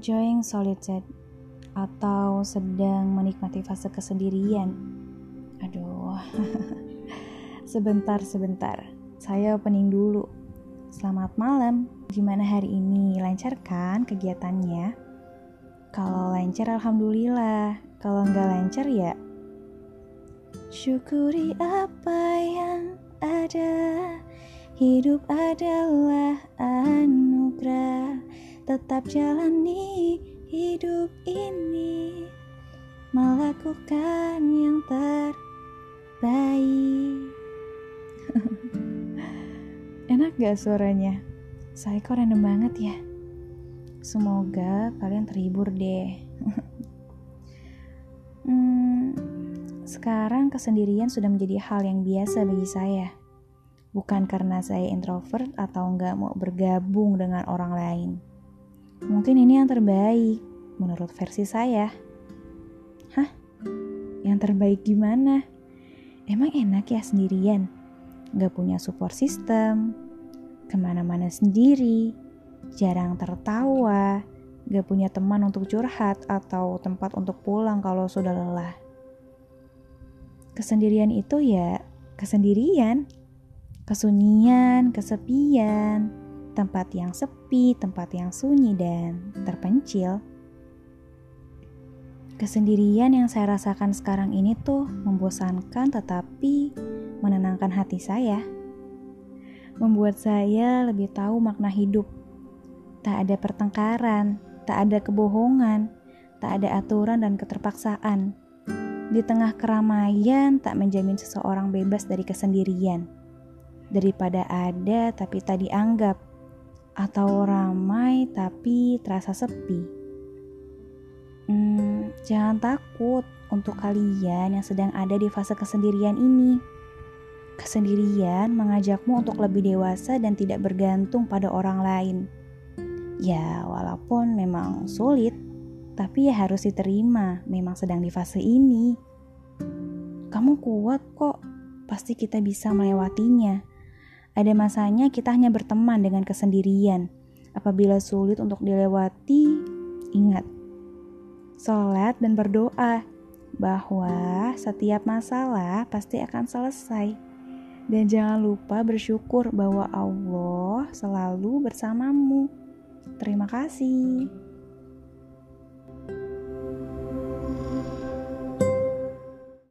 enjoying solitude atau sedang menikmati fase kesendirian. Aduh, sebentar sebentar, saya opening dulu. Selamat malam, gimana hari ini? Lancar kan kegiatannya? Kalau lancar alhamdulillah, kalau nggak lancar ya syukuri apa yang ada. Hidup adalah tetap jalani hidup ini melakukan yang terbaik. Enak gak suaranya? Saya kok random banget ya. Semoga kalian terhibur deh. hmm, sekarang kesendirian sudah menjadi hal yang biasa bagi saya. Bukan karena saya introvert atau nggak mau bergabung dengan orang lain. Mungkin ini yang terbaik menurut versi saya. Hah? Yang terbaik gimana? Emang enak ya sendirian? Gak punya support system, ke mana-mana sendiri, jarang tertawa, gak punya teman untuk curhat atau tempat untuk pulang kalau sudah lelah. Kesendirian itu ya kesendirian, kesunyian, kesepian, tempat yang sepi, tempat yang sunyi dan terpencil. Kesendirian yang saya rasakan sekarang ini tuh membosankan tetapi menenangkan hati saya. Membuat saya lebih tahu makna hidup. Tak ada pertengkaran, tak ada kebohongan, tak ada aturan dan keterpaksaan. Di tengah keramaian tak menjamin seseorang bebas dari kesendirian. Daripada ada tapi tak dianggap, atau ramai tapi terasa sepi. Hmm, jangan takut untuk kalian yang sedang ada di fase kesendirian ini. Kesendirian mengajakmu untuk lebih dewasa dan tidak bergantung pada orang lain. Ya, walaupun memang sulit, tapi ya harus diterima, memang sedang di fase ini. Kamu kuat kok, pasti kita bisa melewatinya. Ada masanya kita hanya berteman dengan kesendirian. Apabila sulit untuk dilewati, ingat, sholat, dan berdoa bahwa setiap masalah pasti akan selesai. Dan jangan lupa bersyukur bahwa Allah selalu bersamamu. Terima kasih.